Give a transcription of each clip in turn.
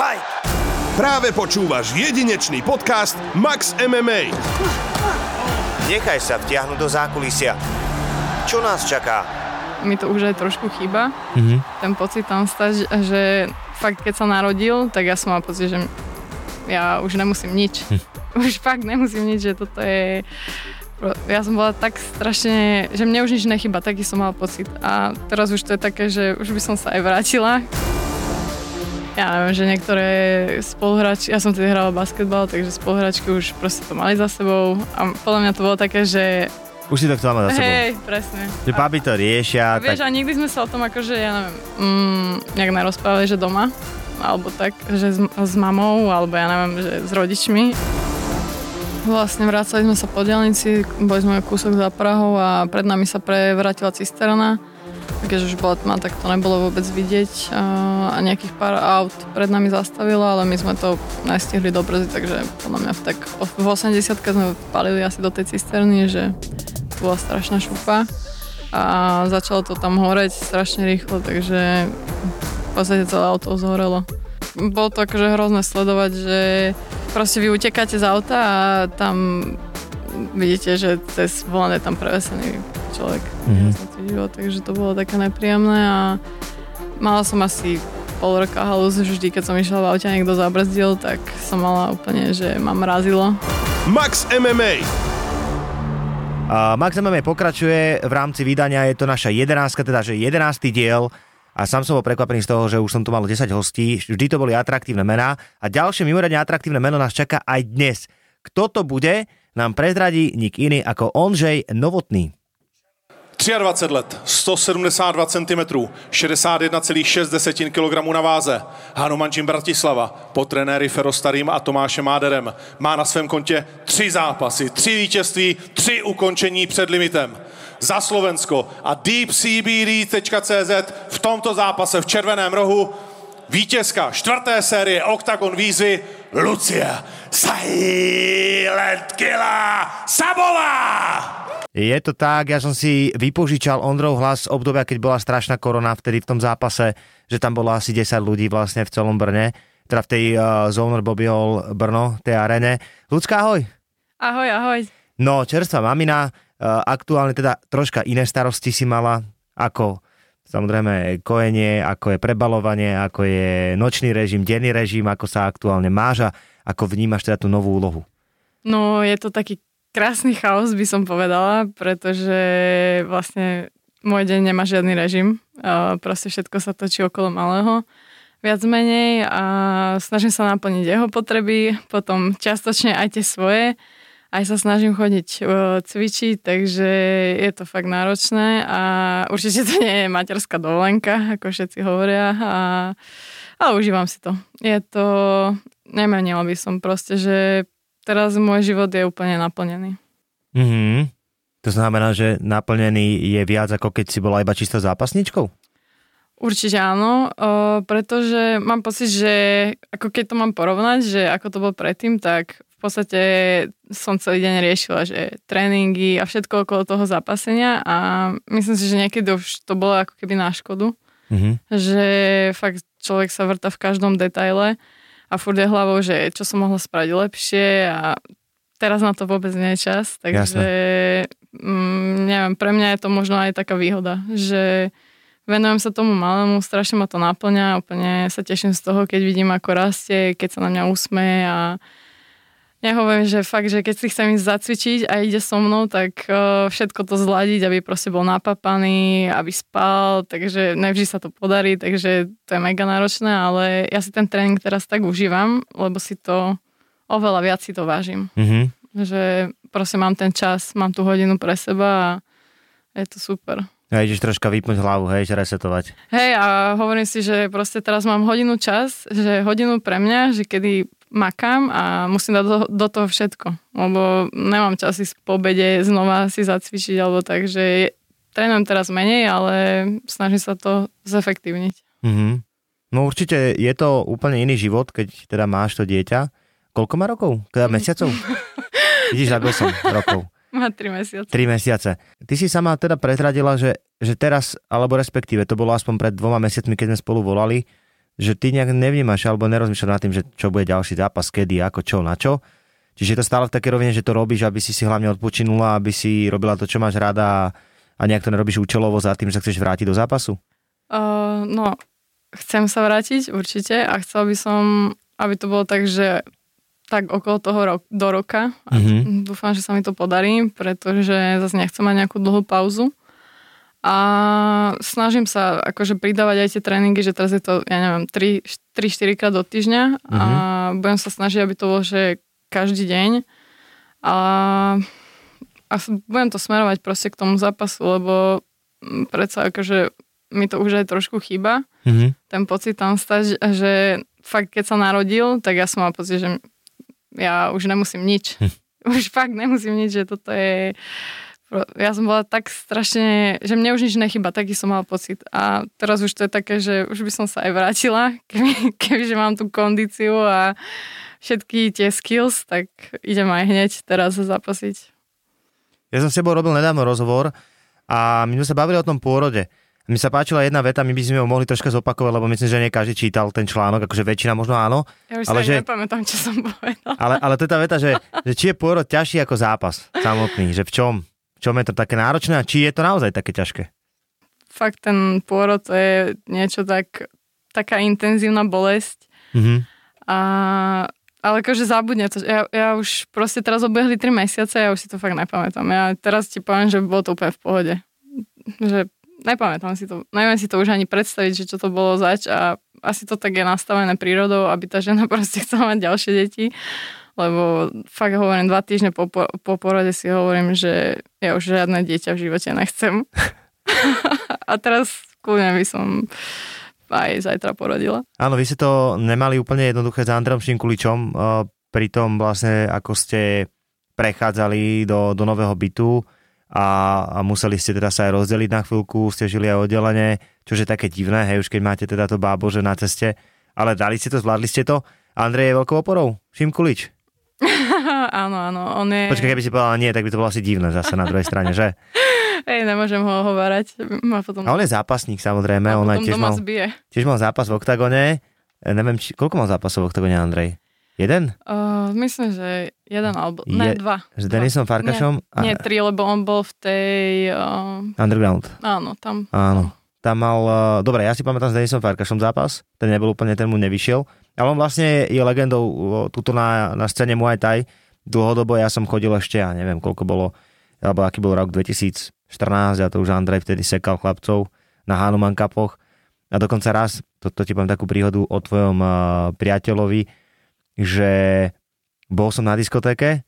Fight! Práve počúvaš jedinečný podcast Max MMA. Nechaj sa vtiahnuť do zákulisia. Čo nás čaká? mi to už aj trošku chýba. Mm-hmm. Ten pocit tam stať, že fakt keď sa narodil, tak ja som mal pocit, že ja už nemusím nič. Hm. Už fakt nemusím nič, že toto je... Ja som bola tak strašne, že mne už nič nechyba, taký som mal pocit. A teraz už to je také, že už by som sa aj vrátila. Ja neviem, že niektoré spoluhráči, ja som tedy hrala basketbal, takže spoluhráčky už proste to mali za sebou a podľa mňa to bolo také, že už si to chcela mať za sebou. Hej, presne. Že baby to riešia. Vieš, tak... a nikdy sme sa o tom akože, ja neviem, mm, nejak nerozprávali, že doma, alebo tak, že s, s mamou, alebo ja neviem, že s rodičmi. Vlastne vracali sme sa po dielnici, boli sme kúsok za Prahou a pred nami sa prevrátila cisterna. Keďže už bola tma, tak to nebolo vôbec vidieť a nejakých pár aut pred nami zastavilo, ale my sme to nestihli do brzy, takže podľa mňa tak v 80 sme palili asi do tej cisterny, že bola strašná šupa a začalo to tam horeť strašne rýchlo, takže v podstate celé auto zhorelo. Bolo to akože hrozné sledovať, že proste vy utekáte z auta a tam vidíte, že cez volant je tam prevesený človek. Mm-hmm. takže to bolo také nepríjemné a mala som asi pol roka halus, vždy keď som išla v aute a niekto zabrzdil, tak som mala úplne, že ma mrazilo. Max MMA Uh, Max MMA pokračuje v rámci vydania, je to naša 11, teda že 11. diel a sám som bol prekvapený z toho, že už som tu mal 10 hostí, vždy to boli atraktívne mená a ďalšie mimoriadne atraktívne meno nás čaká aj dnes. Kto to bude, nám prezradí nik iný ako Ondřej Novotný. 23 let, 172 cm, 61,6 kg na váze. Hanuman Jim Bratislava po trenéry Ferostarým a Tomášem Máderem má na svém kontě tři zápasy, tři vítězství, tři ukončení před limitem. Za Slovensko a deepcbd.cz v tomto zápase v červeném rohu vítězka čtvrté série Octagon výzvy Lucie Silent Killa Sabová! Je to tak, ja som si vypožičal Ondrov hlas z obdobia, keď bola strašná korona vtedy v tom zápase, že tam bolo asi 10 ľudí vlastne v celom Brne, teda v tej uh, Zoner Bobby Hall Brno, tej arene. Ľudská, ahoj. Ahoj, ahoj. No, čerstvá mamina, uh, aktuálne teda troška iné starosti si mala, ako samozrejme kojenie, ako je prebalovanie, ako je nočný režim, denný režim, ako sa aktuálne máža, ako vnímaš teda tú novú úlohu. No, je to taký krásny chaos by som povedala, pretože vlastne môj deň nemá žiadny režim. Proste všetko sa točí okolo malého viac menej a snažím sa naplniť jeho potreby, potom častočne aj tie svoje. Aj sa snažím chodiť cvičiť, takže je to fakt náročné a určite to nie je materská dovolenka, ako všetci hovoria, a, ale užívam si to. Je to, nemenila by som proste, že teraz môj život je úplne naplnený. Mm-hmm. To znamená, že naplnený je viac ako keď si bola iba čisto zápasničkou? Určite áno, pretože mám pocit, že ako keď to mám porovnať, že ako to bolo predtým, tak v podstate som celý deň riešila, že tréningy a všetko okolo toho zápasenia a myslím si, že niekedy už to bolo ako keby na škodu. Mm-hmm. Že fakt človek sa vrta v každom detaile a furt je hlavou, že čo som mohla spraviť lepšie a teraz na to vôbec nie je čas, takže mm, neviem, pre mňa je to možno aj taká výhoda, že venujem sa tomu malému, strašne ma to naplňa, úplne sa teším z toho, keď vidím, ako rastie, keď sa na mňa usmeje a ja hovorím, že fakt, že keď si chcem ísť zacvičiť a ide so mnou, tak uh, všetko to zladiť, aby proste bol napapaný, aby spal, takže nevždy sa to podarí, takže to je mega náročné, ale ja si ten tréning teraz tak užívam, lebo si to oveľa viac si to vážim. Mm-hmm. Že proste mám ten čas, mám tú hodinu pre seba a je to super. A ideš troška vypnúť hlavu, hej, že resetovať. Hej, a hovorím si, že proste teraz mám hodinu čas, že hodinu pre mňa, že kedy makám a musím dať do, do toho všetko, lebo nemám čas ísť po obede znova si zacvičiť alebo tak, že trénujem teraz menej, ale snažím sa to zefektívniť. Mm-hmm. No určite je to úplne iný život, keď teda máš to dieťa. Koľko má rokov? Teda mesiacov? Vidíš, zabil som rokov. Má 3 mesiace. 3 mesiace. Ty si sama teda prezradila, že, že teraz, alebo respektíve to bolo aspoň pred dvoma mesiacmi, keď sme spolu volali, že ty nejak nevnímaš alebo nerozmýšľaš nad tým, že čo bude ďalší zápas, kedy, ako, čo, na čo. Čiže je to stále v takej rovine, že to robíš, aby si si hlavne odpočinula, aby si robila to, čo máš rada a nejak to nerobíš účelovo za tým, že sa chceš vrátiť do zápasu? Uh, no, chcem sa vrátiť určite a chcel by som, aby to bolo tak, že tak okolo toho rok, do roka. A Mhm. dúfam, že sa mi to podarí, pretože zase nechcem mať nejakú dlhú pauzu. A snažím sa akože pridávať aj tie tréningy, že teraz je to, ja neviem, 3-4 krát do týždňa a budem sa snažiť, aby to bolo, že každý deň. A, a budem to smerovať proste k tomu zápasu, lebo mm, predsa akože mi to už aj trošku chýba Mhm. ten pocit tam stať, že fakt keď sa narodil, tak ja som mal pocit, že ja už nemusím nič. Už fakt nemusím nič, že toto je... Ja som bola tak strašne, že mne už nič nechyba, taký som mal pocit. A teraz už to je také, že už by som sa aj vrátila, keby, kebyže mám tú kondíciu a všetky tie skills, tak idem aj hneď teraz zapasiť. Ja som s tebou robil nedávno rozhovor a my sme sa bavili o tom pôrode. Mi sa páčila jedna veta, my by sme ho mohli troška zopakovať, lebo myslím, že nie každý čítal ten článok, akože väčšina možno áno. Ja už Ale sa že- nepamätám, čo som povedala. Ale, ale to je tá veta, že, že či je pôrod ťažší ako zápas samotný, že v čom? V čom je to také náročné a či je to naozaj také ťažké? Fakt ten pôrod to je niečo tak, taká intenzívna bolesť, Mhm. A, ale akože zabudne to. Ja, ja už proste teraz obehli 3 mesiace a ja už si to fakt nepamätám. Ja teraz ti poviem, že bolo to úplne v pohode. Že nepamätám si to. Neviem si to už ani predstaviť, že čo to bolo zač a asi to tak je nastavené prírodou, aby tá žena proste chcela mať ďalšie deti. Lebo fakt hovorím, dva týždne po, po, po porode si hovorím, že ja už žiadne dieťa v živote nechcem. a teraz kľudne by som aj zajtra porodila. Áno, vy ste to nemali úplne jednoduché s Androm Šinkuličom, eh, pri tom vlastne, ako ste prechádzali do, do nového bytu a, a museli ste teda sa aj rozdeliť na chvíľku, ste žili aj oddelenie, čo je také divné, hej, už keď máte teda to bábo, na ceste, ale dali ste to, zvládli ste to. Andrej je veľkou oporou, Šimkulič. áno, áno, on je... Počkaj, keby si povedala nie, tak by to bolo asi divné zase na druhej strane, že? Hej, nemôžem ho hovárať. A potom, A on je zápasník samozrejme, a on aj potom tiež mal, zbije. tiež mal zápas v oktagone. E, Neviem, či, koľko mal zápasov v oktagone Andrej? Jeden? Uh, myslím, že jeden alebo... Je- Ne, dva. S. Denisom Farkašom? Nie, tri, lebo on bol v tej... Uh, Underground. áno, tam. Áno. Tam mal, eh, dobre, ja si pamätám s Denisom Farkašom zápas, ten nebol úplne, ten mu nevyšiel, ale on vlastne je legendou tuto na, na scéne Muay Thai, dlhodobo ja som chodil ešte, ja neviem koľko bolo, alebo aký bol rok 2014, a to už Andrej vtedy sekal chlapcov na Hanuman Cupoch a dokonca raz, toto ti poviem takú príhodu o tvojom uh, priateľovi, že bol som na diskotéke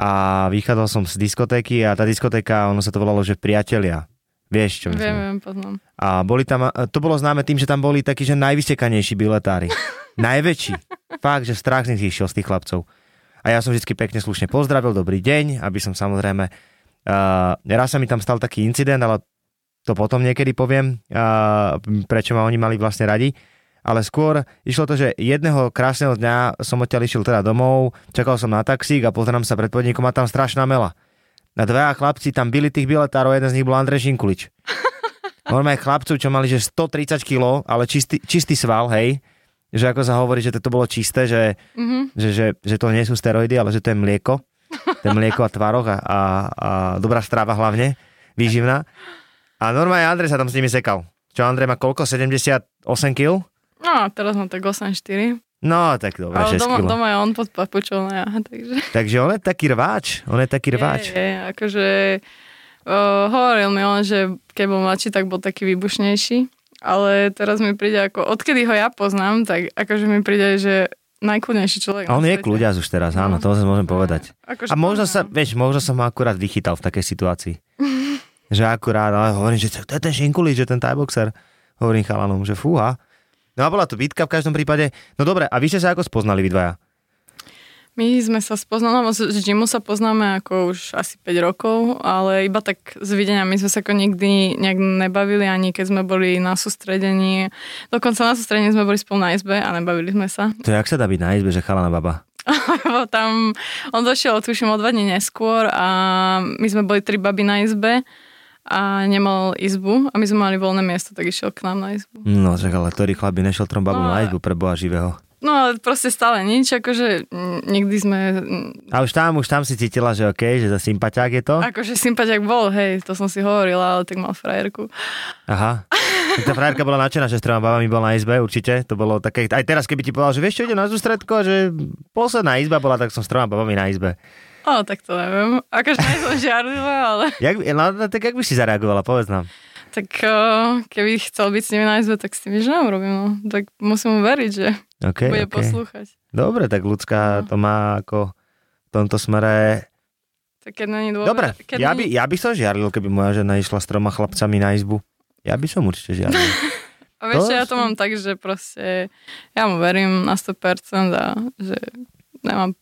a vychádzal som z diskotéky a tá diskotéka, ono sa to volalo, že priatelia. Vieš, čo myslím? Viem, viem, poznám. A boli tam, to bolo známe tým, že tam boli takí, že najvystekanejší biletári. Najväčší. Fakt, že strach z nich išiel z tých chlapcov. A ja som vždy pekne slušne pozdravil, dobrý deň, aby som samozrejme... Uh, raz sa mi tam stal taký incident, ale to potom niekedy poviem, uh, prečo ma oni mali vlastne radi. Ale skôr išlo to, že jedného krásneho dňa som odtiaľ išiel teda domov, čakal som na taxík a pozerám sa pred podnikom a tam strašná mela. Na dvaja chlapci tam byli tých biletárov, jeden z nich bol Andrej Žinkulič. Normálne chlapcov, čo mali že 130 kg, ale čistý, čistý sval, hej. Že ako sa hovorí, že to bolo čisté, že, Mhm. že, že, že to nie sú steroidy, ale že to je mlieko. To je mlieko a tvaroch a, a, a dobrá strava hlavne, výživná. A normálne Andrej sa tam s nimi sekal. Čo Andrej má koľko? 78 kg? No, teraz mám tak 8-4. No, tak dobre, Ale 6 doma, doma je on pod papučou, no ja, takže... Takže on je taký rváč. On je taký rváč. Je, je, akože uh, hovoril mi on, že keď bol mladší, tak bol taký výbušnejší, ale teraz mi príde ako, odkedy ho ja poznám, tak akože mi príde, že najkľudnejší človek A on je kľudiaz už teraz, áno, to zase môžem povedať. Akože A možno sa, vieš, možno som ho akurát vychytal v takej situácii. že akurát, ale hovorím, že to je ten Šinkulič, že ten thaiboxer. Hovorím chalanom, že fúha. No a bola to bitka v každom prípade. No dobre, a vy ste sa ako spoznali vy dvaja? My sme sa spoznali, z z gymu sa poznáme ako už asi 5 rokov, ale iba tak z videnia my sme sa ako nikdy nejak nebavili, ani keď sme boli na sústredení. Dokonca na sústredení sme boli spolu na izbe a nebavili sme sa. To jak sa dá byť na izbe, že chalana baba? Lebo tam, on došiel, tuším, o dva dní neskôr a my sme boli tri baby na izbe a nemal izbu a my sme mali voľné miesto, tak išiel k nám na izbu. No, čak, ale ktorý chlap by nešiel trom babom No, na izbu pre boha živého. No ale proste stále nič, akože nikdy sme, A už tam, už tam si cítila, že okej, že za sympatiák je to? akože sympatiak bol, hej, to som si hovorila, ale tak mal frajerku. Aha. Tá frajerka bola nadšená, že s troma babami bol na izbe, určite. To bolo také, aj teraz, keby ti povedal, že vieš čo, idem na sústredko, že posledná izba bola, tak som s troma babami na izbe. O, tak to neviem. Akože nie som žiarlivá, ale Jak, by- no, tak jak by si zareagovala, povedz nám. Tak keby chcel byť s nimi na izbe, tak s tými ženou robím, no. Tak musím mu veriť, že Okay, bude okay. poslúchať. Dobre, tak ľudská No. to má ako v tomto smere... Tak keď není dôvod... Dobre, keď ja by, ja by som žiarlil, keby moja žena išla s troma chlapcami na izbu. Ja by som určite žiarlil. A vieš, To ja to mám tak, že proste ja mu verím na 100% a že nemám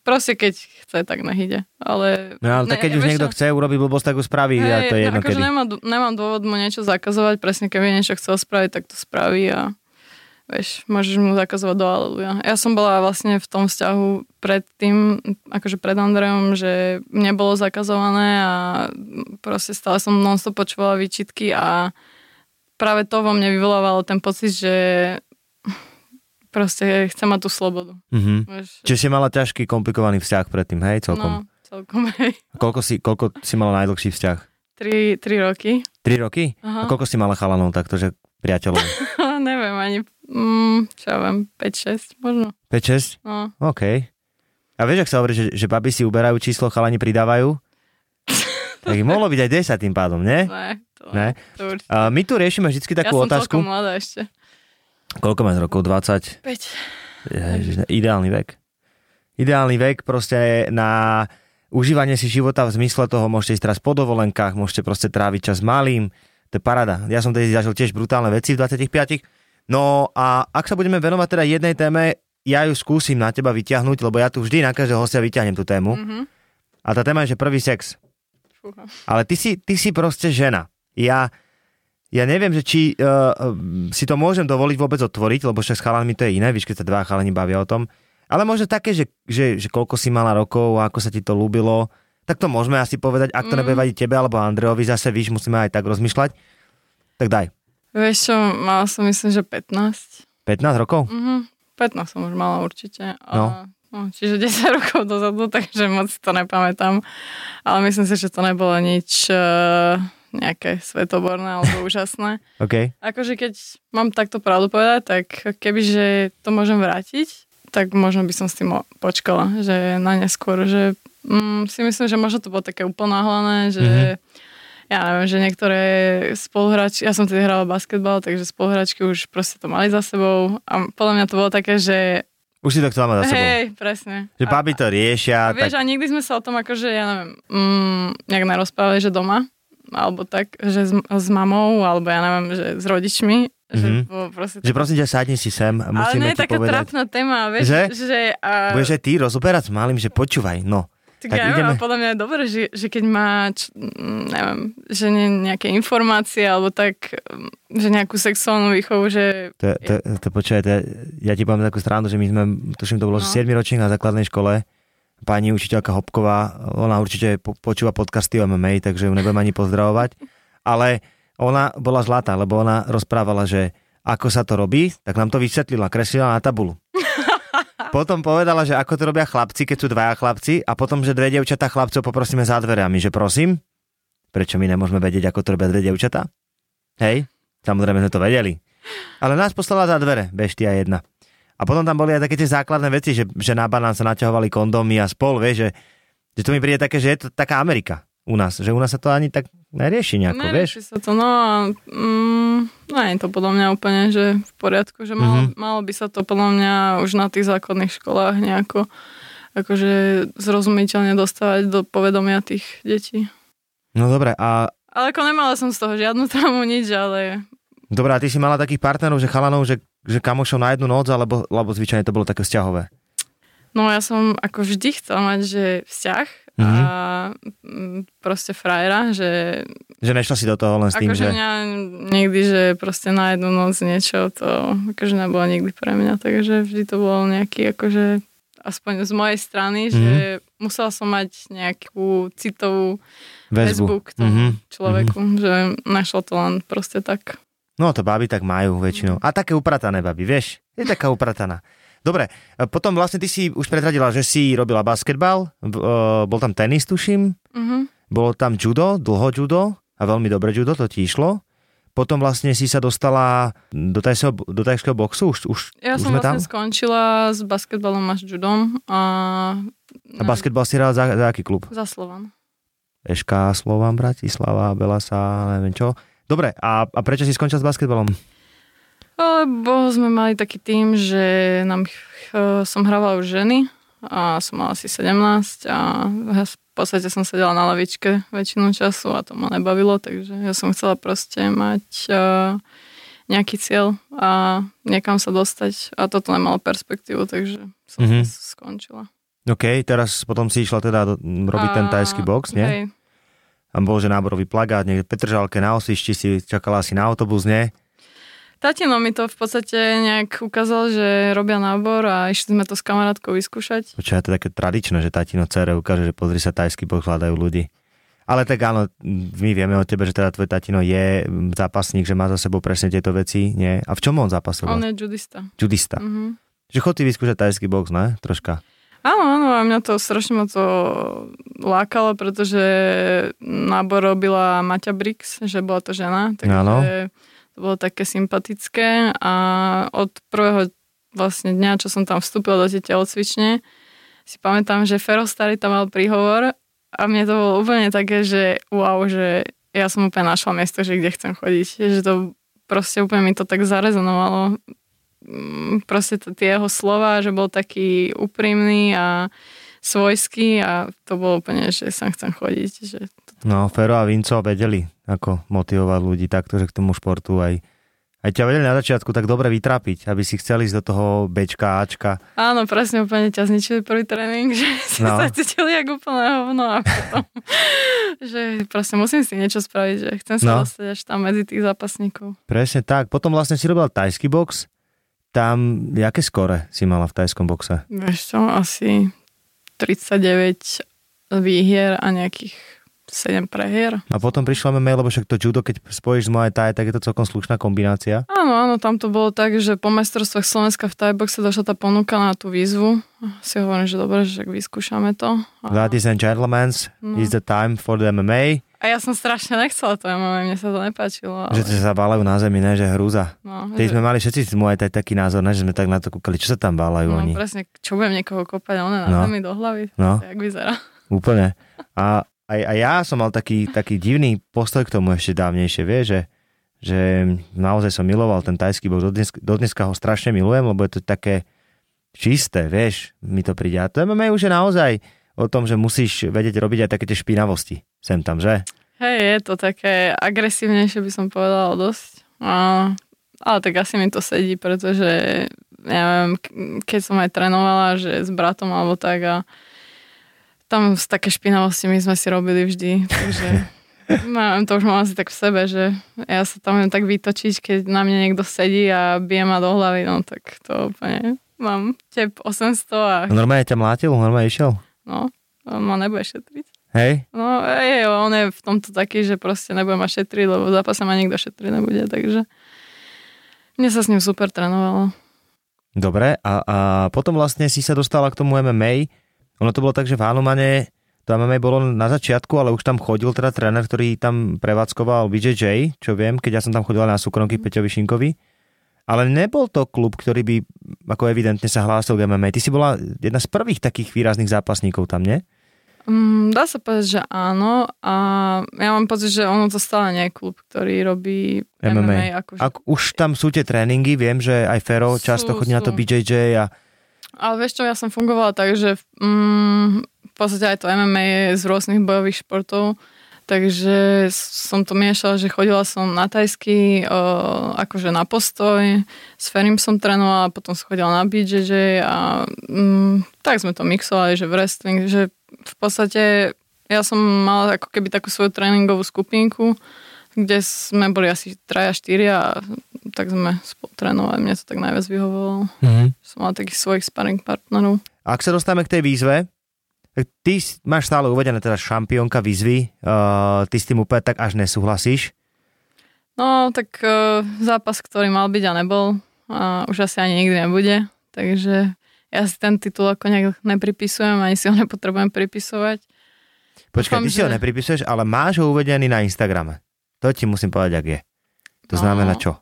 proste keď chce, tak nech ide. Ale, No ale tak keď už vieš niekto čo? chce urobiť blbosť, tak ju spraví a to je jedno akože kedy. nemám, nemám dôvod mu niečo zakazovať, presne keby niečo chcel spraviť, tak to spraví a vieš, môžeš mu zakazovať do aleluja. Ja som bola vlastne v tom vzťahu pred tým, akože pred Andreom, že mne bolo zakazované a proste stále som non-stop počúvala výčitky a práve to vo mne vyvolávalo ten pocit, že proste chcem mať tú slobodu. Mhm. Vieš, Čiže si mala ťažký, komplikovaný vzťah predtým, hej, celkom. No, celkom, hej. Koľko, si, koľko si mala najdlhší vzťah? Tri, tri roky. 3 roky? A Aha. koľko si mala chalanov takto, že priateľov? Neviem ani, mm, čo ja viem, 5-6 možno. 5-6? No. OK. A vieš, ak sa hovorí, že, že baby si uberajú číslo, chalani pridávajú? tak ich mohlo byť aj 10 tým pádom, nie? Ne, to, Ne? to určite. A my tu riešime vždy ja takú som otázku. mladá ešte. Koľko máš rokov? 20? 5. Ježiš, ideálny vek. Ideálny vek proste na užívanie si života v zmysle toho, môžete ísť teraz po dovolenkách, môžete proste tráviť čas malým, to je parada. Ja som tedy zažil tiež brutálne veci v 25. No a ak sa budeme venovať teda jednej téme, ja ju skúsim na teba vyťahnuť, lebo ja tu vždy na každého hostia vyťahnem tú tému. Mhm. A tá téma je, že prvý sex. Fúha. Ale ty si, ty si proste žena. Ja, ja neviem, že či uh, si to môžem dovoliť vôbec otvoriť, lebo však s chalanmi to je iné, víš, keď sa dva chalani bavia o tom. Ale možno také, že, že, že koľko si mala rokov, ako sa ti to ľúbilo, tak to môžeme asi povedať, ak to Mm. nebude vadiť tebe alebo Andrejovi, zase víš, musíme aj tak rozmýšľať. Tak daj. Vieš čo, mala som myslím, že 15. 15 rokov? Mhm. 15 som už mala určite. A, No. no. čiže 10 rokov dozadu, takže moc to nepamätám. Ale myslím si, že to nebolo nič uh, nejaké svetoborné alebo úžasné. OK. Akože keď mám takto pravdu povedať, tak kebyže to môžem vrátiť, tak možno by som s tým počkala, že na neskôr, že mm, si myslím, že možno to bolo také uponáhlané, že Mhm. ja neviem, že niektoré spoluhráčky, ja som tedy hrala basketbal, takže spoluhráčky už proste to mali za sebou a podľa mňa to bolo také, že Už si to chcela mať za sebou. hej, presne. Že baby to riešia, a vieš, tak a nikdy sme sa o tom akože, ja neviem, mm, nejak nerozprávali, že doma, alebo tak, že s, s mamou, alebo ja neviem, že s rodičmi, že Mhm. bolo proste že prosím ťa, sadni si sem, ale musíme nie je taká povedať. trápna téma, vieš, Že? že, a, Budeš aj ty rozoberať s malým, že počúvaj, no. tak, tak ja ideme. ale podľa mňa je dobré, že, že keď má, č, mm, neviem, že nie, nejaké informácie, alebo tak, mm, že nejakú sexuálnu výchovu, že To, to, to počúvaj, to, ja ti poviem takú stranu, že my sme, tuším, to bolo no. 7 ročník na základnej škole. Pani učiteľka Hopková, ona určite po, počúva podcasty o MMA, takže ju nebudem ani pozdravovať. Ale ona bola zlatá, lebo ona rozprávala, že ako sa to robí, tak nám to vysvetlila, kreslila na tabulu. Potom povedala, že ako to robia chlapci, keď sú dvaja chlapci a potom, že dve dievčatá chlapcov poprosíme za dverami, že prosím, prečo my nemôžeme vedieť, ako to robia dve dievčatá? Hej, samozrejme sme to vedeli. Ale nás poslala za dvere, beštia jedna. A potom tam boli aj také tie základné veci, že, že na banán sa naťahovali kondómy a spol, vieš, že, že to mi príde také, že je to taká Amerika u nás, že u nás sa to ani tak nerieši nejako, vieš. nerieši sa to, no a mm, no je to podľa mňa úplne, že v poriadku, že malo, Mhm. malo by sa to podľa mňa už na tých základných školách nejako akože zrozumiteľne dostávať do povedomia tých detí. No dobre, a Ale ako nemala som z toho žiadnu traumu, nič, ale dobrá, a ty si mala takých partnerov, že chalanov, že, že kamošov na jednu noc, alebo, alebo zvyčajne to bolo také vzťahové. No ja som ako vždy chcela mať, že vzťah a mm, proste frajera, že Že nešla si do toho len s tým, akože že... mňa nikdy, že proste na jednu noc niečo, to akože nebolo nikdy pre mňa, takže vždy to bol nejaký akože aspoň z mojej strany, že musela som mať nejakú citovú Väzbu. väzbu k tomu Mhm. človeku, že nešlo to len proste tak. No to baby tak majú väčšinou. A také upratané baby, vieš? Je taká uprataná. Dobre, e, potom vlastne ty si už predradila, že si robila basketbal, e, bol tam tenis, tuším, Mhm. bolo tam judo, dlho judo a veľmi dobre judo, to ti išlo. Potom vlastne si sa dostala do tajského, do tajského boxu, už, už, Ja už som sme vlastne tam? skončila s basketbalom a s judom a, A basketbal si hrala za, za aký klub? za Slovan. Eška, Slovan, Bratislava, Belasa, neviem čo. Dobre, a, a prečo si skončil s basketbalom? Lebo sme mali taký tým, že nám, ch- som hrávala už ženy a som mala asi 17 a v podstate som sedela na lavičke väčšinu času a to ma nebavilo, takže ja som chcela proste mať uh, nejaký cieľ a niekam sa dostať a toto nemalo perspektívu, takže som Mhm. mm-hmm. skončila. OK, teraz potom si išla teda robiť ten A- tajský box, nie? Hej, Tam bol, že náborový plagát, niekde Petržalke na osišti si čakala asi na autobus, nie? Tatino mi to v podstate nejak ukázal, že robia nábor a išli sme to s kamarátkou vyskúšať. Počkaj, to je také tradičné, že tatino cere ukáže, že pozri sa, tajský box hľadajú ľudí. Ale tak áno, my vieme o tebe, že teda tvoj tatino je zápasník, že má za sebou presne tieto veci, nie? A v čom on zápasoval? On je judista. Judista. Mhm. Že chod ty vyskúšať tajský box, ne? Troška. Áno, áno, a mňa to strašne moc to lákalo, pretože nábor robila Maťa Brix, že bola to žena, takže to bolo také sympatické. A od prvého vlastne dňa, čo som tam vstúpila do tej telocvične, si pamätám, že Fero Starý tam mal príhovor a mne to bolo úplne také, že wow, že ja som úplne našla miesto, že kde chcem chodiť, že to proste úplne mi to tak zarezonovalo proste t- tie jeho slova, že bol taký úprimný a svojský a to bolo úplne, že sem chcem chodiť. Že to, No, Fero a Vinco vedeli, ako motivovať ľudí takto, že k tomu športu aj, aj ťa vedeli na začiatku tak dobre vytrápiť, aby si chceli ísť do toho Bčka, Ačka. áno, presne úplne ťa zničili prvý tréning, že si No. sa cítili ako úplné hovno a potom, že proste musím si niečo spraviť, že chcem sa no. dostať až tam medzi tých zápasníkov. Presne tak. Potom vlastne si robil tajský box. Tam, jaké skore si mala v tajskom boxe? Vieš čo, asi 39 výhier a nejakých 7 prehier. A potom prišla MMA, lebo však to judo, keď spojíš z Muay Thai, tak je to celkom slušná kombinácia. Áno, áno, tam to bolo tak, že po majstrovstvách Slovenska v Thaiboxe došla tá ponuka na tú výzvu. Si hovorím, že dobre, že vyskúšame to. A, Ladies and gentlemen, No. is the time for the MMA. A ja som strašne nechcela to MMA, mne sa to nepáčilo. Ale, Že sa válajú na zemi, ne, že hrúza. no, Keď že, sme mali všetci Muay Thai taký názor, ne, že sme tak na to kúkali, čo sa tam válajú no oni. presne, čo budem niekoho kopať, a one na No. zemi do hlavy. No. To jak vyzerá. Úplne. A aj, aj ja som mal taký, taký divný postoj k tomu ešte dávnejšie, vieš, že, že naozaj som miloval ten tajský box. Dodnes, dodneska ho strašne milujem, lebo je to také čisté, vieš, mi to príde. A to MMA už je naozaj o tom, že musíš vedieť robiť aj také tie špinavosti. Sem tam, že? Hej, je to také agresívnejšie, by som povedala dosť. A, ale tak asi mi to sedí, pretože neviem, keď som aj trénovala, že s bratom alebo tak a tam z také špinavosti my sme si robili vždy, takže neviem, to už mám asi tak v sebe, že ja sa tam viem tak vytočiť, keď na mne niekto sedí a bije ma do hlavy, no tak to úplne mám tep 800 a Normálne ťa mlátil, normálne išiel. No, on ma nebude šetriť. Hej? No, je, on je v tomto taký, že proste nebude ma šetriť, lebo v zápase ma nikto šetriť nebude, takže mne sa s ním super trénovalo. Dobre, a, a potom vlastne si sa dostala k tomu MMA. Ono to bolo tak, že v Hanumane to MMA bolo na začiatku, ale už tam chodil teda tréner, ktorý tam prevádzkoval BJJ, čo viem, keď ja som tam chodila na súkromky Peťovi Šinkovi. Ale nebol to klub, ktorý by ako evidentne sa hlásil k MMA. Ty si bola jedna z prvých takých výrazných zápasníkov tam, nie? Mm, dá sa povedať, že áno a ja mám pocit, že ono to stále nie je klub, ktorý robí MMA. MMA. akože. Ak už tam sú tie tréningy, viem, že aj Fero Sú, často chodí na to sú. BJJ a Ale vieš čo, ja som fungovala tak, že mm, v podstate aj to MMA je z rôznych bojových športov, takže som to miešala, že chodila som na tajsky, akože na postoj, s Ferim som trénovala, potom som chodila na BJJ a mm, tak sme to mixovali, že v wrestling, že v podstate ja som mala ako keby takú svoju tréningovú skupinku, kde sme boli asi traja, štyria a tak sme spolu trénovali, mne to tak najviac vyhovovalo. Mhm. Som mala takých svojich sparring partnerov. Ak sa dostávame k tej výzve, ty s- máš stále uvedené teda šampiónka výzvy, uh, ty s tým úplne tak až nesúhlasíš. No, tak uh, zápas, ktorý mal byť a nebol, a už asi ani nikdy nebude, takže ja si ten titul ako nejak nepripisujem, ani si ho nepotrebujem pripisovať. Počkaj, Dúfam, ty si ho že- nepripisuješ, ale máš ho uvedený na Instagrame. To ti musím povedať, ak je. To znamená No. čo?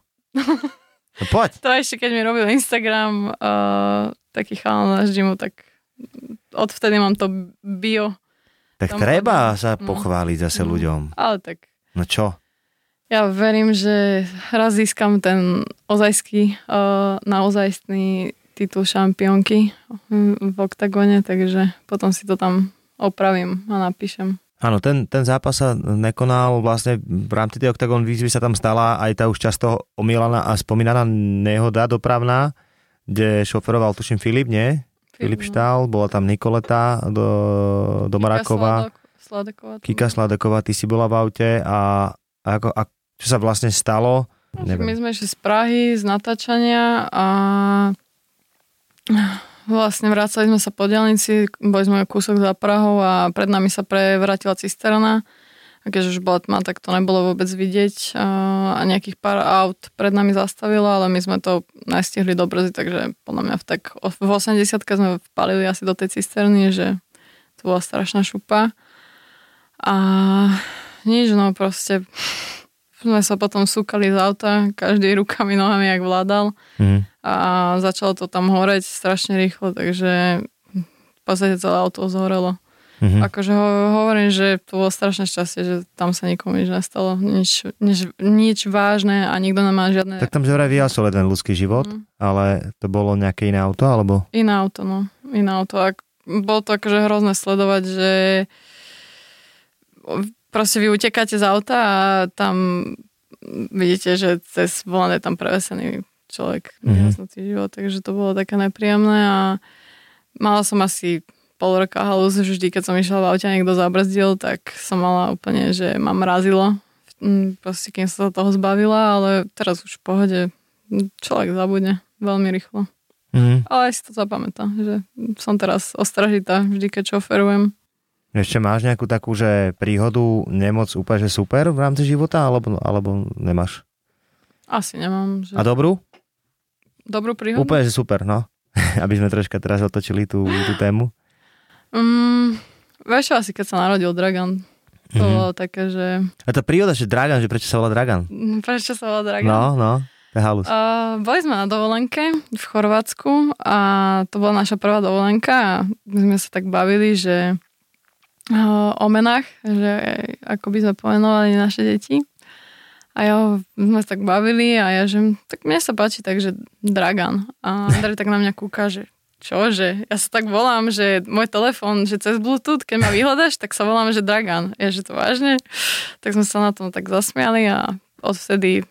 No poď. To ešte keď mi robil Instagram uh, taký chalan z gymu, tak odvtedy mám to bio, Tak Tam treba sa No. pochváliť zase No. ľuďom. ale tak No čo? ja verím, že raz získam ten ozajský, uh, naozajstný titul šampiónky v oktagone, takže potom si to tam opravím a napíšem. Áno, ten, ten zápas sa nekonal, vlastne v rámci tej Octagon výzvy sa tam stala aj tá už často omielaná a spomínaná nehoda dopravná, kde šoferoval, tuším, Filip, nie? Filip Štál, bola tam Nikoleta do, do Marakova, Sladaková. Kika Sladaková, ty si bola v aute a, a, ako, a čo sa vlastne stalo? Tak my Neviem. sme išli z Prahy, z natáčania a vlastne vracali sme sa po diálnici, boli sme kúsok za Prahou a pred nami sa prevrátila cisterna. A keďže už bola tma, tak to nebolo vôbec vidieť a nejakých pár aut pred nami zastavilo, ale my sme to nestihli do brzy, takže podľa mňa v, tak, v 80 sme vpalili asi do tej cisterny, že to bola strašná šupa. A nič, no proste sme sa potom súkali z auta, každý rukami, nohami, jak vládal Mhm. a začalo to tam horeť strašne rýchlo, takže v podstate celé auto zhorelo. Mhm. Akože ho, hovorím, že to bolo strašné šťastie, že tam sa nikomu nič nestalo, nič, nič, nič vážne a nikto nemá žiadne Tak tam že vraj vyhasol jeden ľudský život, Mhm. ale to bolo nejaké iné auto, alebo? iné auto, no. Iné auto. A bolo to akože hrozné sledovať, že proste vy utekáte z auta a tam vidíte, že cez volant je tam prevesený človek, Mhm. vyhasnutý život, takže to bolo také nepríjemné a mala som asi pol roka halus, vždy, keď som išla v aute a niekto zabrzdil, tak som mala úplne, že ma mrazilo. Mm, Proste, kým som sa toho zbavila, ale teraz už v pohode človek zabudne veľmi rýchlo. Mhm. Ale aj si to zapamätá, že som teraz ostražitá vždy, keď šoferujem. Ešte máš nejakú takú, že príhodu nemoc úplne, že super v rámci života, alebo, alebo nemáš? Asi nemám. Že... A dobrú? Dobrú príhodu? Úplne, že super, no. Aby sme troška teraz otočili tú, tú tému. Mm, vieš asi keď sa narodil Dragan. To Mhm. bolo také, že... A tá príhoda, že Dragan, že prečo sa volá Dragan? Mm, Prečo sa volá Dragan? No, no, halus. Uh, boli sme na dovolenke v Chorvátsku a to bola naša prvá dovolenka a my sme sa tak bavili, že uh, o menách, že ako by sme pomenovali naše deti. A ja sme sa tak bavili a ja, že tak mne sa páči takže Dragan. A Andrej tak na mňa kúka, že čo, že ja sa tak volám, že môj telefón, že cez Bluetooth, keď ma vyhľadaš, tak sa volám, že Dragan. Ja, že to vážne? Tak sme sa na tom tak zasmiali a odvtedy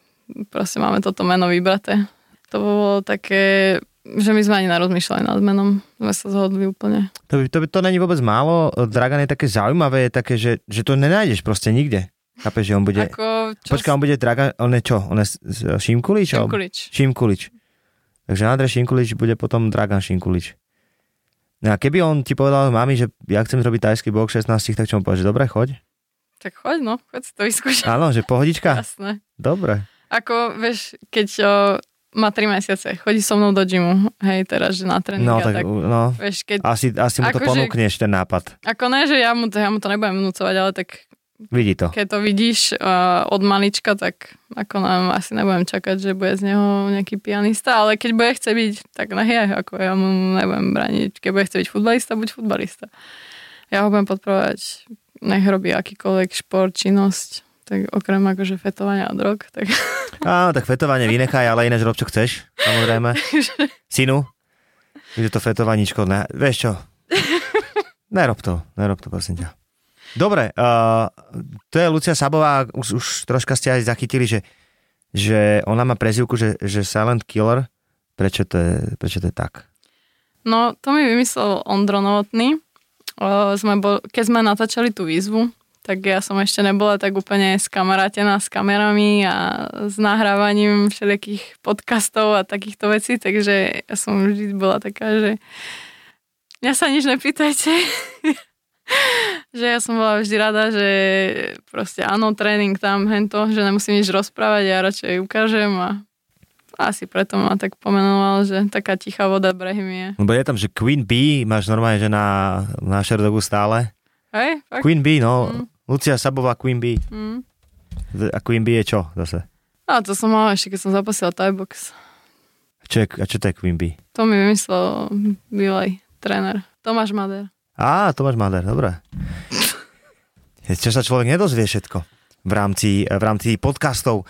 proste máme toto meno vybraté. To bolo také, že my sme ani nerozmýšľali nad menom. Sme sa zhodli úplne. To, by- to, by- to není vôbec málo. Dragan je také zaujímavé, je také, že, že to nenájdeš proste nikde. Chápeš, že on bude... Ako, čo Počkaj, on bude Dragan, on je čo? On je Šimkulič? Šimkulič. Šimkulič. Takže Andrej Šimkulič bude potom Dragan Šimkulič. No a keby on ti povedal mami, že ja chcem zrobiť tajský bok 16, tak čo mu povie, že dobre, choď? Tak choď, no, choď si to vyskúšať. Áno, že pohodička? Jasné. Dobre. Ako, vieš, keď o, má 3 mesiace, chodí so mnou do gymu, hej, teraz, že na tréning No, tak, tak, no, vieš, keď, asi, asi mu to Akože- ponúkneš, ten nápad. ako ne, že ja mu, to, ja mu to nebudem vnúcovať, ale tak Vidí to. keď to vidíš uh, od malička, tak ako nám asi nebudem čakať, že bude z neho nejaký pianista, ale keď bude chce byť, tak nech je, ako ja mu nebudem braniť. Keď bude chce byť futbalista, buď futbalista. Ja ho budem podporovať, nech robí akýkoľvek šport, činnosť, tak okrem akože fetovania a drog, tak Áno, tak fetovanie vynechaj, ale ináč rob, čo chceš, samozrejme. Synu, že to fetovaničko, ne, vieš čo? Nerob to, nerob to, prosím ťa. Dobre, uh, to je Lucia Sabová, už, už troška ste aj zachytili, že, že ona má prezivku, že, že Silent Killer. Prečo to je, prečo to je tak? No, to mi vymyslel Ondro Novotný. O, sme bol, keď sme natáčali tú výzvu, tak ja som ešte nebola tak úplne skamarátená s kamerami a s nahrávaním všelijakých podcastov a takýchto vecí, takže ja som vždy bola taká, že Mňa sa nič nepýtajte. že ja som bola vždy rada, že proste áno, tréning tam, hento, že nemusím nič rozprávať, ja radšej ukážem a asi preto ma tak pomenoval, že taká tichá voda brehymie. Lebo je tam, že Queen Bee máš normálne, že na, na Šerdogu stále. Hej, fakt? Queen Bee, no. Lucia Sabová Queen Bee. Mm. A Queen Bee je čo zase? A to som mala ešte, keď som zapasila Thai box. Čo je, a čo to je Queen Bee? To mi vymyslel bývalý tréner. Tomáš Mader. Á, Tomáš Mader, dobre. Čo sa človek nedozvie všetko v rámci, v rámci podcastov.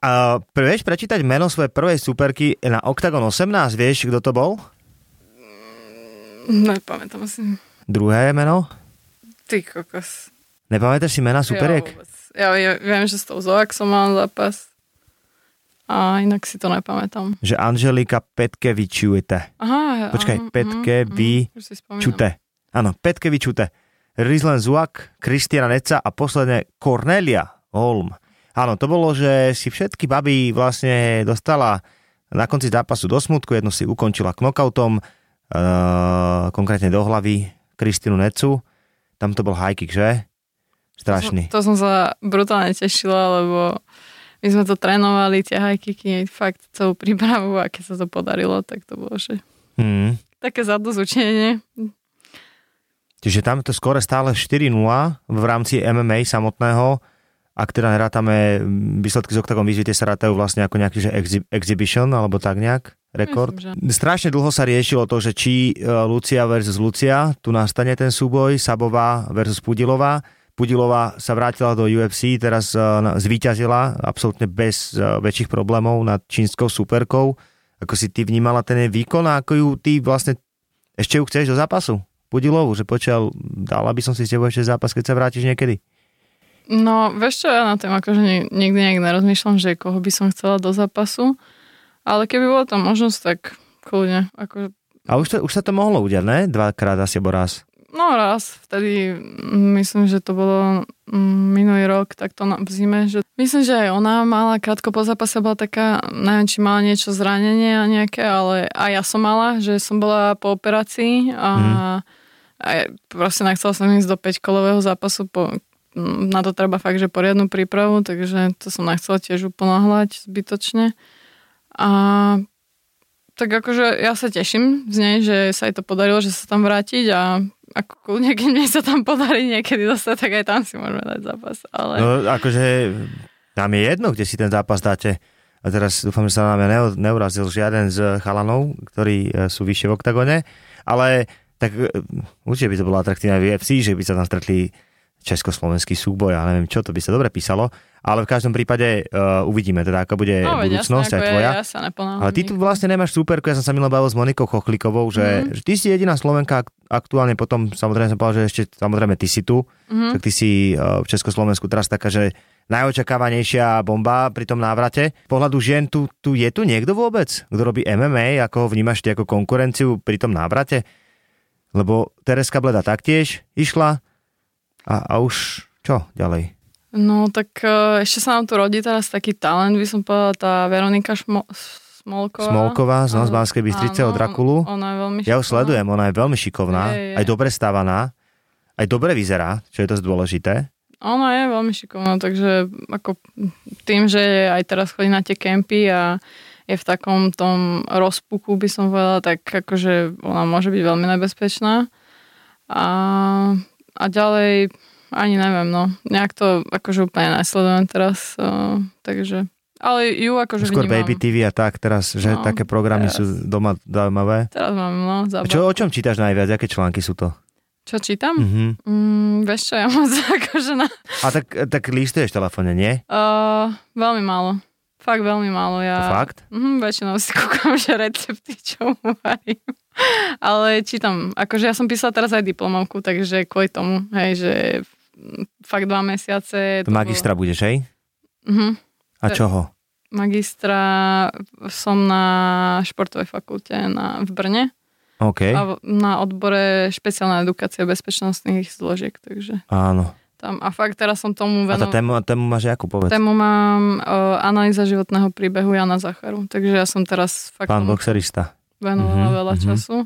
A vieš prečítať meno svojej prvej superky na Octagon 18? Vieš, kto to bol? Nepamätám si. Druhé meno? Ty kokos. Nepamätáš si mena superiek? Ja, vôbec. ja, ja viem, že s tou Zoak som mal zápas. A inak si to nepamätám. Že Angelika Petkevičujete. Aha. Počkaj, aha, Petkevi- Áno, Petkevičute. Rizlen Zuak, Kristiana Neca a posledne Cornelia Holm. Áno, to bolo, že si všetky baby vlastne dostala na konci zápasu do smutku, jednu si ukončila knockoutom, uh, konkrétne do hlavy Kristinu Necu. Tam to bol high kick, že? Strašný. To, som- to som sa brutálne tešila, lebo my sme to trénovali, tie high kicky, fakt celú prípravu a keď sa to podarilo, tak to bolo, že Hmm. také zadozučenie. Čiže tam to skore stále 4-0 v rámci MMA samotného. Ak teda nerátame výsledky z Octagon výzvy, tie sa rátajú vlastne ako nejaký že exhi- exhibition alebo tak nejak, rekord. Myslím, Strašne dlho sa riešilo to, že či e, Lucia versus Lucia, tu nastane ten súboj, Sabová versus Pudilová. Pudilová sa vrátila do UFC, teraz e, zvíťazila absolútne bez e, väčších problémov nad čínskou superkou. Ako si ty vnímala ten výkon a ako ju ty vlastne ešte ju chceš do zápasu? Pudilovu, že počal, dala by som si s tebou ešte zápas, keď sa vrátiš niekedy. No, vieš čo, ja na tým akože ni- nikdy nejak nerozmýšľam, že koho by som chcela do zápasu, ale keby bola tam možnosť, tak kľudne. Akože, A už, to, už sa to mohlo udiať, ne? Dvakrát asi, raz. No raz, vtedy mm, myslím, že to bolo mm, minulý rok, tak to na, v zime, že myslím, že aj ona mala krátko po zápase, bola taká, neviem, či mala niečo zranenie a nejaké, ale aj ja som mala, že som bola po operácii a, a ja proste nechcela som ísť do 5-kolového zápasu po, mm, na to treba fakt, že poriadnu prípravu, takže to som nechcela tiež uponáhľať zbytočne. A tak akože ja sa teším z nej, že sa jej to podarilo, že sa tam vrátiť a ako kľudne, keď mne sa tam podarí niekedy dostať, tak aj tam si môžeme dať zápas. Ale... No akože nám je jedno, kde si ten zápas dáte. A teraz dúfam, že sa nám neu, neurazil žiaden z chalanov, ktorí e, sú vyššie v oktagone, ale tak e, určite by to bolo atraktívne v UFC, že by sa tam stretli československý súboj a neviem čo, to by sa dobre písalo, ale v každom prípade uh, uvidíme teda, ako bude no, budúcnosť jasné, aj tvoja. Ja, ja sa. Ale ty tu vlastne nemáš superku, ja som sa minulý bavil s Monikou Chochlikovou, že, Mhm. že ty si jediná Slovenka ak- aktuálne potom, samozrejme som povedal, že ešte samozrejme ty si tu, Mhm. tak ty si uh, v Československu teraz taká, že najočakávanejšia bomba pri tom návrate. Z pohľadu žien, tu, tu je tu niekto vôbec, kto robí MMA, ako ho vnímaš ty ako konkurenciu pri tom návrate? Lebo Tereska Bleda taktiež išla a, a už čo ďalej? No tak uh, ešte sa nám tu rodí teraz taký talent, by som povedala, tá Veronika Šmo- Smolková. Smolková z nás Banskej Bystrice áno, od Drakulu. Ona je veľmi Ja ju šikovná. sledujem, ona je veľmi šikovná, Je, je. aj dobre stávaná, aj dobre vyzerá, čo je dosť dôležité. Ona je veľmi šikovná, takže ako tým, že aj teraz chodí na tie kempy a je v takom tom rozpuku, by som povedala, tak akože ona môže byť veľmi nebezpečná. A, a ďalej ani neviem, no. Nejak to akože úplne nesledujem teraz, uh, takže... Ale ju akože Skôr vnímam. Baby TV a tak teraz, že No, také programy teraz. sú doma zaujímavé. Teraz mám, no, A zábavu. čo, o čom čítaš najviac? Aké články sú to? Čo čítam? Mhm. Mm, vieš čo, ja moc akože na... A tak, tak listuješ telefóne, nie? Uh, veľmi málo. Fakt veľmi málo. To Ja, fakt? Mm, väčšinou si kúkam, že recepty, čo mu varím. Ale čítam, akože ja som písala teraz aj diplomovku, takže kvôli tomu, hej, že fakt dva mesiace. To magistra budeš, hej? Uh-huh. A čoho? Magistra som na športovej fakulte na, v Brne OK, a na odbore špeciálna edukácia bezpečnostných zložiek, takže áno. tam. A fakt teraz som tomu A tá tému, tému máš jakú povedz? Tému mám uh, analýza životného príbehu Jana Zacharu, takže ja som teraz fakt Pán boxerista. venovala Mhm, veľa mhm. času.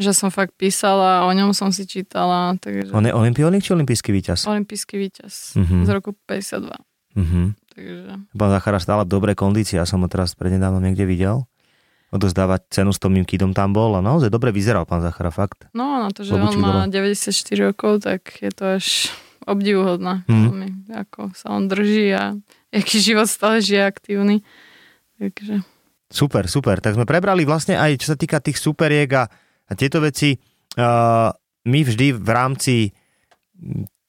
Že som fakt písala, o ňom som si čítala, takže On je olimpionik či olimpijský víťaz? olimpijský víťaz Mhm. z roku 52. Mhm. Takže Pán Zachara stále v dobrej kondícii, ja som ho teraz prednedávno niekde videl. Odozdávať cenu s Tomým Kidom tam bol a naozaj dobre vyzeral pán Zachara, fakt. No, na to, že Klobúčik on má dole. 94 rokov, tak je to až obdivuhodné. Veľmi, ako sa on drží a aký život stále žije aktívny. Takže Super, super. Tak sme prebrali vlastne aj, čo sa týka tých superiek a, a tieto veci. Uh, my vždy v rámci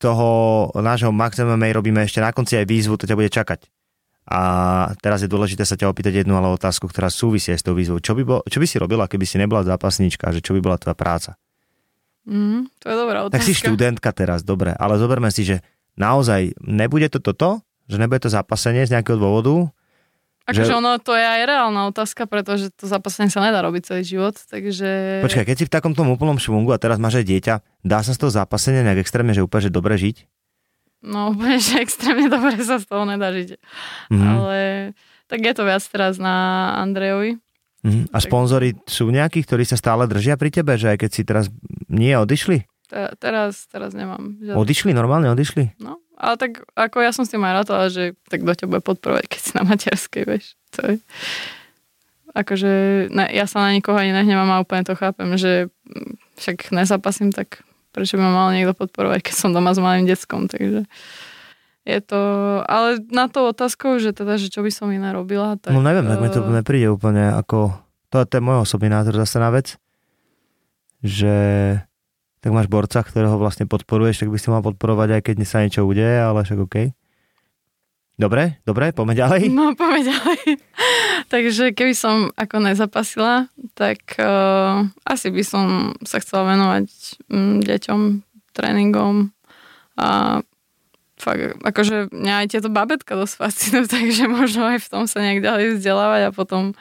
toho nášho Max MMA robíme ešte na konci aj výzvu, to ťa bude čakať. A teraz je dôležité sa ťa opýtať jednu ale otázku, ktorá súvisí aj s tou výzvou. Čo by, bol, čo by si robila, keby si nebola zápasníčka, že čo by bola tvoja práca? mm, to je dobrá otázka. Tak si študentka teraz, dobre, ale zoberme si, že naozaj nebude to toto, že nebude to zápasenie z nejakého dôvodu, Akože že- ono, to je aj reálna otázka, pretože to zápasenie sa nedá robiť celý život, takže... Počkaj, keď si v takomto úplnom švungu a teraz máš aj dieťa, dá sa z toho zápasenia nejak extrémne, že úplne, že dobre žiť? No úplne, že extrémne dobre sa z toho nedá žiť. Mhm. Ale tak je to viac teraz na Andrejovi. Mhm. A sponzory sú nejakí, ktorí sa stále držia pri tebe, že aj keď si teraz nie odišli? Te- teraz, teraz nemám. Žiadne. Odišli, normálne odišli? No, ale tak ako ja som s tým aj rátala, že tak kto ťa bude podporovať, keď si na materskej, vieš. To je... Akože ne, ja sa na nikoho ani nehnevám a úplne to chápem, že však nezapasím, tak prečo by ma mal niekto podporovať, keď som doma s malým deckom, takže je to, ale na to otázkou, že teda, že čo by som iné robila, tak... No neviem, tak mi to eh, nepríde úplne ako... To, to je môj osobný názor zase na vec, že tak máš borca, ktorého vlastne podporuješ, tak by si mal podporovať aj keď sa niečo udeje, ale však OK. Dobre, dobre, poďme ďalej. No, poďme ďalej. Takže keby som ako nezapasila, tak uh, asi by som sa chcela venovať mm, deťom, tréningom a fakt, akože mňa aj tieto babetka dosť fascinujú, takže možno aj v tom sa nejak ďalej vzdelávať a potom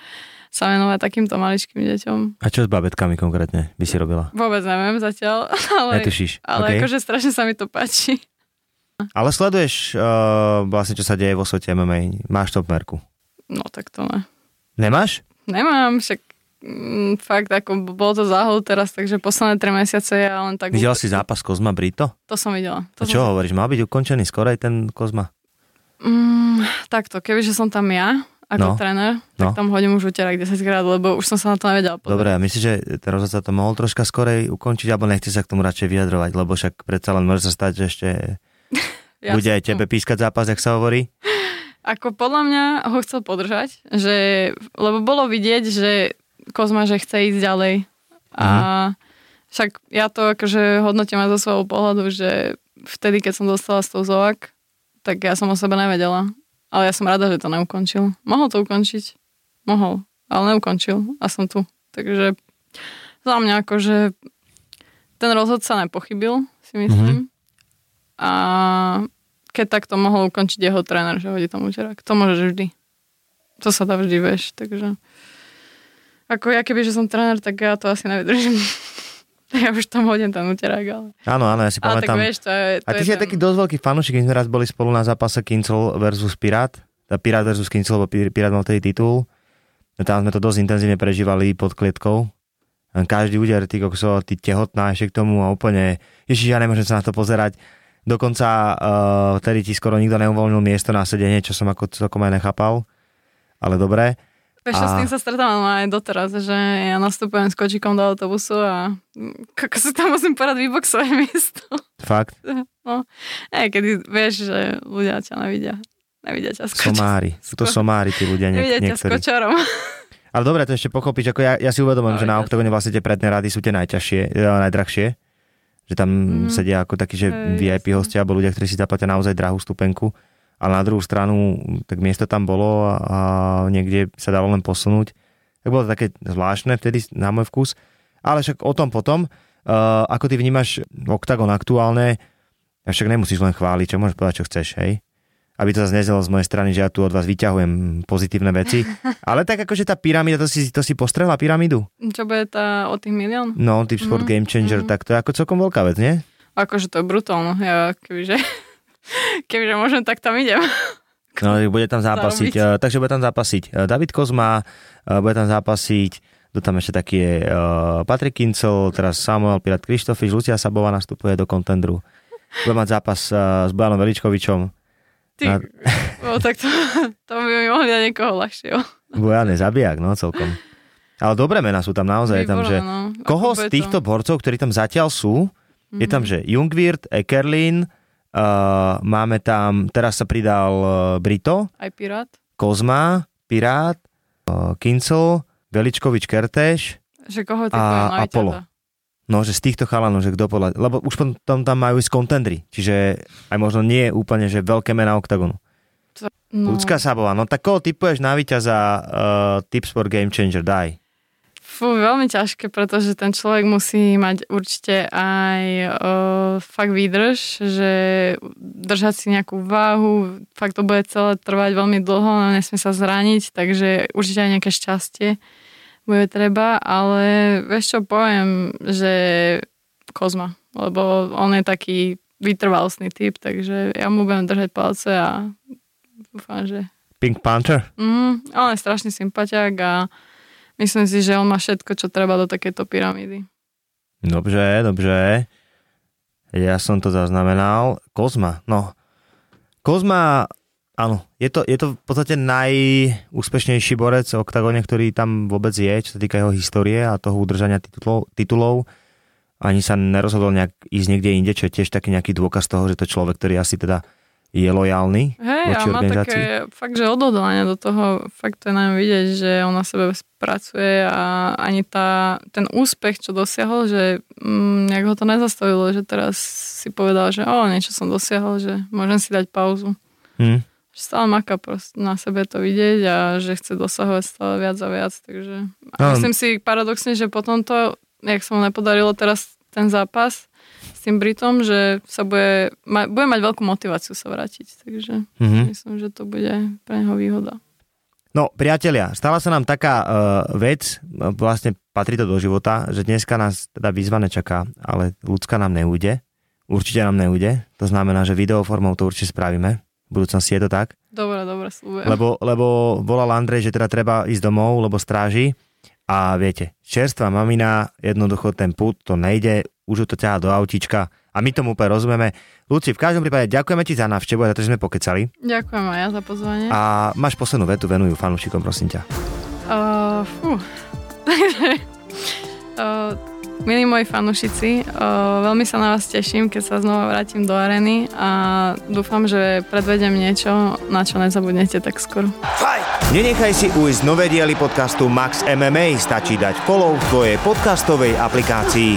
sa venovať takýmto maličkým deťom. A čo s babetkami konkrétne by si robila? Vôbec neviem zatiaľ, ale, Netušíš, ale OK. akože strašne sa mi to páči. Ale sleduješ uh, vlastne, čo sa deje vo svete MMA. Máš top merku. No tak to ne. Nemáš? Nemám, však mm, fakt, ako bol to záhod teraz, takže posledné 3 mesiace ja len tak... Videla si zápas Kozma Brito? To som videla. A To čo som... hovoríš? Mal byť ukončený skorej ten Kozma? Mm, takto, kebyže som tam ja, No. ako tréner, No. tak tam hodím už uterák 10 krát, lebo už som sa na to nevedela pozrieť. Dobre, a myslíš, že ten rozhodca to mohol troška skorej ukončiť, alebo nechce sa k tomu radšej vyjadrovať, lebo však predsa len môže sa stať, že ešte Ja bude aj tebe pískať zápas, jak sa hovorí? Ako podľa mňa ho chcel podržať, že, lebo bolo vidieť, že Kozma, že chce ísť ďalej. A však ja to akože hodnotím aj zo svojho pohľadu, že vtedy, keď som dostala z toho zoak, tak ja som o sebe nevedela. Ale ja som rada, že to neukončil. Mohol to ukončiť. Mohol. Ale neukončil. A som tu. Takže za mňa akože ten rozhodca nepochybil, si myslím. A keď takto mohol ukončiť jeho tréner, že hodí tam úterák. To môžeš vždy. To sa dá vždy, vieš. Takže ako ja keby, že som tréner, tak ja to asi nevydržím. ja už tam hodím ten úterák, ale... Áno, áno, ja si Ale tak vieš, to je... To a ty je si aj taký dosť veľký fanúšik, keď sme raz boli spolu na zápase Kincel versus Pirát. Tá Pirát versus Kincel, lebo Pi- Pirát mal vtedy titul. A tam sme to dosť intenzívne prežívali pod klietkou. A Každý úder, ty kokso, ty tehotná ešte k tomu a úplne, ježiš, ja nemôžem sa na to pozerať. Dokonca uh, vtedy ti skoro nikto neuvoľnil miesto na sedenie, čo som ako celkom aj nechápal. Ale dobre. Vieš, čo, A- s tým sa stretávam aj doteraz, že ja nastupujem s kočikom do autobusu a mm, ako si tam musím porať vyboxovať miesto. Fakt. No, aj kedy vieš, že ľudia ťa nevidia. Nevidia ťa s. Somári. Sú to somári tí ľudia niek- Nevidia ťa s niektorí. kočarom. Ale dobre, to ešte pochopíš, ako ja, ja si uvedomujem, Ale že na jasne. oktagone vlastne tie predné rady sú tie najťažšie, e, najdrahšie. Že tam Mhm. sedia ako takí, že Hej, VIP hostia alebo ľudia, ktorí si zaplatia naozaj drahú stupenku. Ale na druhú stranu, tak miesto tam bolo a, a niekde sa dalo len posunúť. Tak bolo to také zvláštne vtedy na môj vkus. Ale však o tom potom. Uh, ako ty vnímaš oktagon aktuálne, a však nemusíš len chváliť, čo môžeš povedať, čo chceš, hej? Aby to zase neznelo z mojej strany, že ja tu od vás vyťahujem pozitívne veci. Ale tak akože tá pyramída, to si, to si postrehla pyramídu? Čo bude tá o tých milión? No, typ sport Mhm, game changer, mhm. tak to je ako celkom veľká vec, nie? Akože to je brutálno. Ja kebyže, kebyže môžem, tak tam idem. No, bude tam zápasiť, Zarobiť. uh, takže bude tam zápasiť uh, David Kozma, uh, bude tam zápasiť Kto tam ešte taký je? Patrik Kincel, teraz Samuel Pirat Krištofiš, Lucia Sabová nastupuje do kontendru. Bude mať zápas s Bojanom Veličkovičom. Ty, Na- no, tak to, to by mi mohli dať niekoho ľahšieho. Bojan je zabijak, no celkom. Ale dobré mená sú tam naozaj. je tam, že... no. Koho z týchto to? borcov, ktorí tam zatiaľ sú, je tam, že Jungwirth, Ekerlin, uh, máme tam, teraz sa pridal uh, Brito, Aj Pirát. Kozma, Pirát, uh, Kincel, Veličkovič Kertéš, Že koho ty A- a, Apollo. no, že z týchto chalanov, že kto podľa... Lebo už potom tam majú ísť kontendry, čiže aj možno nie úplne, že veľké mená oktagonu. No, Ľudská Sabová, no tak koho typuješ na víťaza uh, Tips for Game Changer, daj. Fú, veľmi ťažké, pretože ten človek musí mať určite aj uh, fakt výdrž, že držať si nejakú váhu, fakt to bude celé trvať veľmi dlho, no nesmie sa zraniť, takže určite aj nejaké šťastie bude treba, ale vieš čo, poviem, že Kozma, lebo on je taký vytrvalostný typ, takže ja mu budem držať palce a dúfam, že Pink Panther? Mm, on je strašný sympatiák a myslím si, že on má všetko, čo treba do takéto pyramídy. Dobře, dobře. Ja som to zaznamenal. Kozma, no. Kozma, áno, je to, je to v podstate najúspešnejší borec v oktagóne, ktorý tam vôbec je, čo sa týka jeho histórie a toho udržania titulov. titulov. Ani sa nerozhodol nejak ísť niekde inde, čo je tiež taký nejaký dôkaz toho, že to človek, ktorý asi teda je lojálny Hej, a voči má organizácii. také fakt, že odhodlanie do toho, fakt to je ňom vidieť, že on na sebe pracuje a ani tá, ten úspech, čo dosiahol, že mm, nejak ho to nezastavilo, že teraz si povedal, že o, niečo som dosiahol, že môžem si dať pauzu. Hm. Že stále maká proste na sebe to vidieť a že chce dosahovať stále viac a viac, takže a No. myslím si paradoxne, že potom to, jak sa mu nepodarilo teraz ten zápas s tým Britom, že sa bude, ma, bude mať veľkú motiváciu sa vrátiť, takže Mhm. myslím, že to bude pre neho výhoda. No, priatelia, stala sa nám taká uh, vec, no, vlastne patrí to do života, že dneska nás teda výzva nečaká, ale ľudská nám neújde. Určite nám neújde. To znamená, že videoformou to určite spravíme. V budúcnosti je to tak. Dobre, dobre, slúbujem. Lebo, lebo volal Andrej, že teda treba ísť domov, lebo stráži. A viete, čerstvá mamina, jednoducho ten put, to nejde, už ju to ťahá do autíčka a my tomu úplne rozumieme. Luci, v každom prípade ďakujeme ti za návštevu a za to, že sme pokecali. Ďakujem aj ja za pozvanie. A máš poslednú vetu, venujú fanúšikom, prosím ťa. Uh, fú. Uh, milí moji fanúšici, veľmi sa na vás teším, keď sa znova vrátim do areny a dúfam, že predvedem niečo, na čo nezabudnete tak skoro. Nenechaj si ujsť nové diely podcastu Max MMA, stačí dať follow v tvojej podcastovej aplikácii.